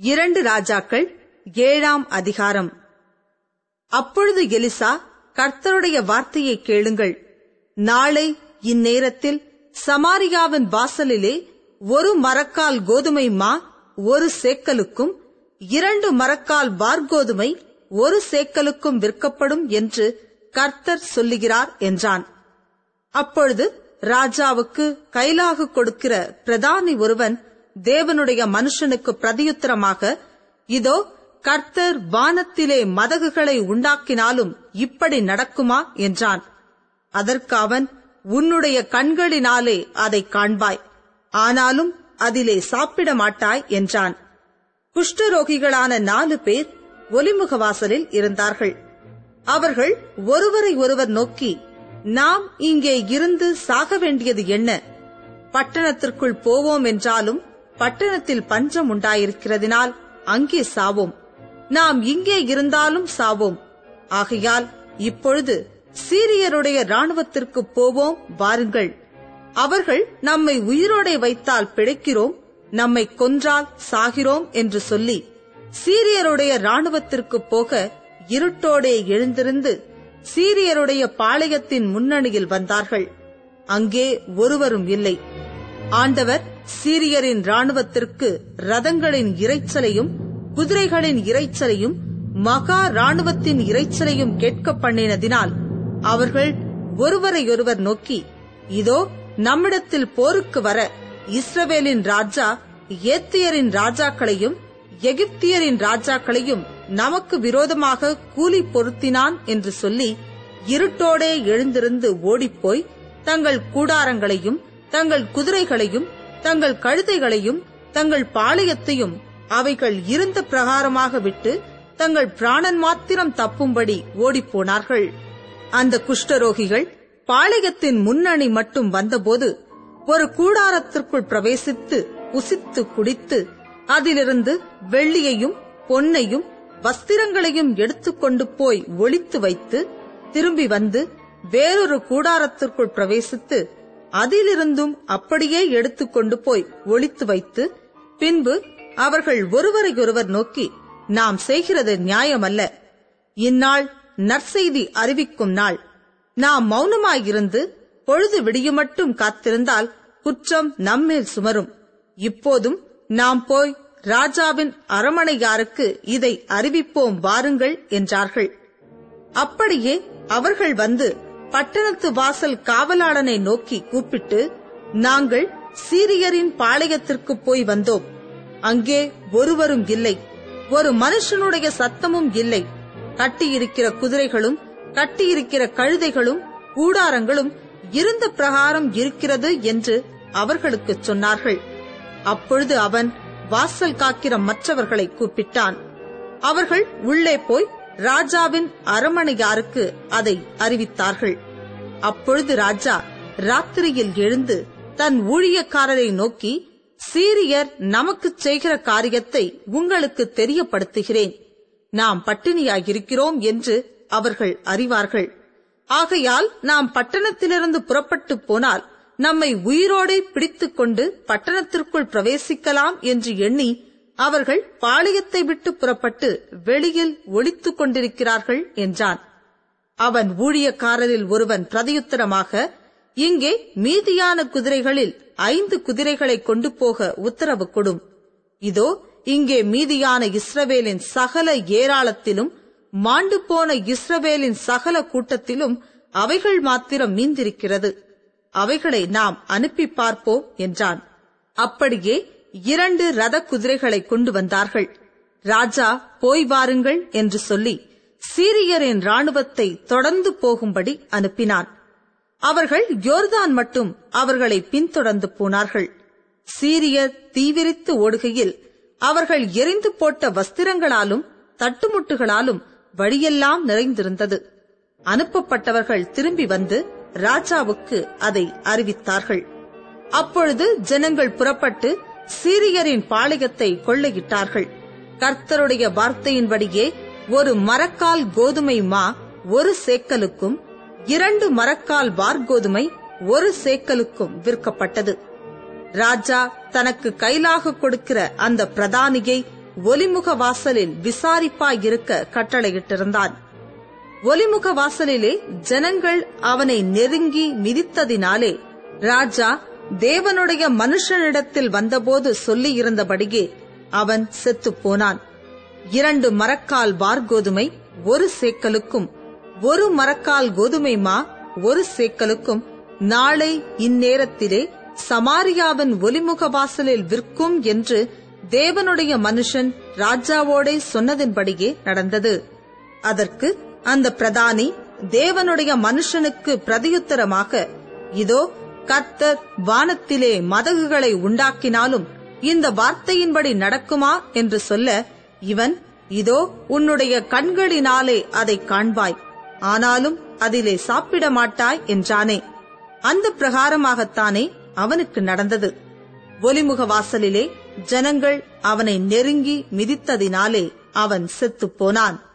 இரண்டு ராஜாக்கள் ஏழாம் அதிகாரம். அப்பொழுது எலிசா கர்த்தருடைய வார்த்தையை கேளுங்கள். நாளை இந்நேரத்தில் சமாரியாவின் வாசலிலே ஒரு மரக்கால் கோதுமை மா ஒரு சேக்கலுக்கும் இரண்டு மரக்கால் வார்கோதுமை ஒரு சேக்கலுக்கும் விற்கப்படும் என்று கர்த்தர் சொல்லுகிறார் என்றான். அப்பொழுது ராஜாவுக்கு கைலாகு கொடுக்கிற பிரதானி ஒருவன் தேவனுடைய மனுஷனுக்கு பிரதியுத்தரமாக இதோ கர்த்தர் வானத்திலே மதகுகளை உண்டாக்கினாலும் இப்படி நடக்குமா என்றான். அதற்கு அவன் உன்னுடைய கண்களினாலே அதை காண்பாய். ஆனாலும் அதிலே சாப்பிட மாட்டாய் என்றான். குஷ்டரோகிகளான நாலு பேர் ஒலிமுகவாசலில் இருந்தார்கள். அவர்கள் ஒருவரை ஒருவர் நோக்கி நாம் இங்கே இருந்து சாக வேண்டியது என்ன? பட்டணத்திற்குள் போவோம் என்றாலும் பட்டணத்தில் பஞ்சம் உண்டாயிருக்கிறதினால் அங்கே சாவோம். நாம் இங்கே இருந்தாலும் சாவோம். ஆகையால் இப்பொழுது சீரியருடைய ராணுவத்திற்கு போவோம் வாருங்கள். அவர்கள் நம்மை உயிரோடை வைத்தால் பிழைக்கிறோம் நம்மை கொன்றால் சாகிறோம் என்று சொல்லி சீரியருடைய ராணுவத்திற்கு போக இருட்டோடே எழுந்திருந்து சீரியருடைய பாளையத்தின் முன்னணியில் வந்தார்கள். அங்கே ஒருவரும் இல்லை. ஆண்டவர் சீரியரின் ராணுவத்திற்கு ரதங்களின் இரைச்சலையும் குதிரைகளின் இரைச்சலையும் மகா ராணுவத்தின் இரைச்சலையும் கேட்க பண்ணினதினால் அவர்கள் ஒருவரையொருவர் நோக்கி இதோ நம்மிடத்தில் போருக்கு வர இஸ்ரவேலின் ராஜா ஏத்தியரின் ராஜாக்களையும் எகிப்தியரின் ராஜாக்களையும் நமக்கு விரோதமாக கூலி பொருத்தினான் என்று சொல்லி இருட்டோடே எழுந்திருந்து ஓடிப்போய் தங்கள் கூடாரங்களையும் தங்கள் குதிரைகளையும் தங்கள் கழுதைகளையும் தங்கள் பாளையத்தையும் அவைகள் இருந்த பிரகாரமாக விட்டு தங்கள் பிராணன் மாத்திரம் தப்பும்படி ஓடிப்போனார்கள். அந்த குஷ்டரோகிகள் பாளையத்தின் முன்னணி மட்டும் வந்தபோது ஒரு கூடாரத்திற்குள் பிரவேசித்து உசித்து குடித்து அதிலிருந்து வெள்ளியையும் பொன்னையும் வஸ்திரங்களையும் எடுத்துக்கொண்டு போய் ஒளித்து வைத்து திரும்பி வந்து வேறொரு கூடாரத்திற்குள் பிரவேசித்து அதிலிருந்தும் அப்படியே எடுத்துக்கொண்டு போய் ஒளித்து வைத்து பின்பு அவர்கள் ஒருவரையொருவர் நோக்கி நாம் செய்கிறது நியாயமல்ல. இந்நாள் நற்செய்தி அறிவிக்கும் நாள். நாம் மௌனமாயிருந்து பொழுது விடியுமட்டும் காத்திருந்தால் குற்றம் நம்மேல் சுமரும். இப்போதும் நாம் போய் ராஜாவின் அரமனையாருக்கு இதை அறிவிப்போம் வாருங்கள் என்றார்கள். அப்படியே அவர்கள் வந்து பட்டணத்து வாசல் காவலாளனை நோக்கி கூப்பிட்டு நாங்கள் சீரியரின் பாளையத்திற்கு போய் வந்தோம். அங்கே ஒருவரும் இல்லை. ஒரு மனுஷனுடைய சத்தமும் இல்லை. கட்டியிருக்கிற குதிரைகளும் கட்டியிருக்கிற கழுதைகளும் கூடாரங்களும் இருந்த பிரகாரம் இருக்கிறது என்று அவர்களுக்கு சொன்னார்கள். அப்பொழுது அவன் வாசல் காக்கிற மற்றவர்களை கூப்பிட்டான். அவர்கள் உள்ளே போய் ராஜாவின் அரமனையாருக்கு அதை அறிவித்தார்கள். அப்பொழுது ராஜா ராத்திரியில் எழுந்து தன் ஊழியக்காரரை நோக்கி சீரியர் நமக்கு செய்கிற காரியத்தை உங்களுக்கு தெரியப்படுத்துகிறேன். நாம் பட்டினியாயிருக்கிறோம் என்று அவர்கள் அறிவார்கள். ஆகையால் நாம் பட்டணத்திலிருந்து புறப்பட்டு போனால் நம்மை உயிரோடே பிடித்துக் கொண்டு பட்டணத்திற்குள் பிரவேசிக்கலாம் என்று எண்ணி அவர்கள் பாளையத்தை விட்டு புறப்பட்டு வெளியில் ஒளித்துக் கொண்டிருக்கிறார்கள் என்றான். அவன் ஊழியக்காரரில் ஒருவன் பிரதியுத்தரமாக இங்கே மீதியான குதிரைகளில் ஐந்து குதிரைகளை கொண்டு போக உத்தரவு கொடும். இதோ இங்கே மீதியான இஸ்ரவேலின் சகல ஏராளத்திலும் மாண்டு போன இஸ்ரவேலின் சகல கூட்டத்திலும் அவைகள் மாத்திரம் மீந்திருக்கிறது அவைகளை நாம் அனுப்பி பார்ப்போம் என்றான். அப்படியே இரண்டு ரத குதிரைகளை கொண்டு வந்தார்கள். ராஜா போய் வாருங்கள் என்று சொல்லி சீரியரின் ராணுவத்தை தொடர்ந்து போகும்படி அனுப்பினான். அவர்கள் யோர்தான் மட்டும் அவர்களை பின்தொடர்ந்து போனார்கள். சீரியர் தீவிரித்து ஓடுகையில் அவர்கள் எரிந்து போட்ட வஸ்திரங்களாலும் தட்டுமுட்டுகளாலும் வழியெல்லாம் நிறைந்திருந்தது. அனுப்பப்பட்டவர்கள் திரும்பி வந்து ராஜாவுக்கு அதை அறிவித்தார்கள். அப்பொழுது ஜனங்கள் புறப்பட்டு சீரியரின் பாளையத்தை கொள்ளையிட்டார்கள். கர்த்தருடைய வார்த்தையின்படியே ஒரு மரக்கால் கோதுமை மா ஒரு சேக்கலுக்கும் இரண்டு மரக்கால் வார்கோதுமை ஒரு சேக்கலுக்கும் விற்கப்பட்டது. ராஜா தனக்கு கைலாக கொடுக்கிற அந்த பிரதானியை ஒலிமுக வாசலில் விசாரிப்பாயிருக்க கட்டளையிட்டிருந்தான். ஒலிமுக வாசலிலே ஜனங்கள் அவனை நெருங்கி மிதித்ததினாலே ராஜா தேவனுடைய மனுஷனிடத்தில் வந்தபோது சொல்லியிருந்தபடியே அவன் செத்துப் போனான் இரண்டு மரக்கால் வார்கோதுமை ஒரு சேக்கலுக்கும் ஒரு மரக்கால் கோதுமை மா ஒரு சேக்கலுக்கும் நாளை இந்நேரத்திலே சமாரியாவின் ஒலிமுக வாசலில் விற்கும் என்று தேவனுடைய மனுஷன் ராஜாவோடே சொன்னதின்படியே நடந்தது. அதற்கு அந்த பிரதானி தேவனுடைய மனுஷனுக்கு பிரதியுத்தரமாக இதோ கர்த்தர் வானத்திலே மதகுகளை உண்டாக்கினாலும் இந்த வார்த்தையின்படி நடக்குமா என்று சொல்ல இவன் இதோ உன்னுடைய கண்களினாலே அதை காண்பாய். ஆனாலும் அதிலே சாப்பிட மாட்டாய் என்றானே. அந்த பிரகாரமாகத்தானே அவனுக்கு நடந்தது. ஒலிமுக வாசலிலே ஜனங்கள் அவனை நெருங்கி மிதித்ததினாலே அவன் செத்துப் போனான்.